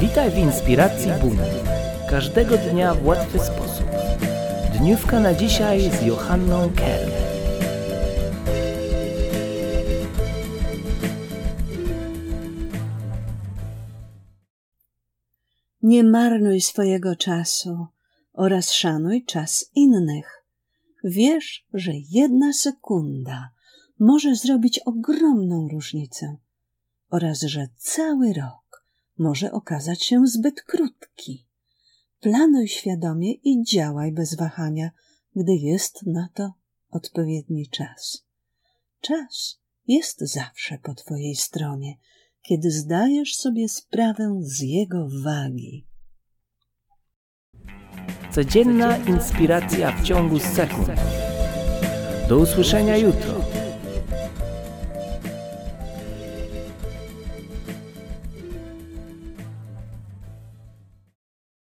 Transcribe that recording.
Witaj w inspiracji Buna. Każdego dnia w łatwy sposób. Dniówka na dzisiaj z Johanną Kerr. Nie marnuj swojego czasu oraz szanuj czas innych. Wiesz, że jedna sekunda może zrobić ogromną różnicę oraz że cały rok może okazać się zbyt krótki. Planuj świadomie i działaj bez wahania, gdy jest na to odpowiedni czas. Czas jest zawsze po Twojej stronie, kiedy zdajesz sobie sprawę z jego wagi. Codzienna inspiracja w ciągu sekund. Do usłyszenia jutro.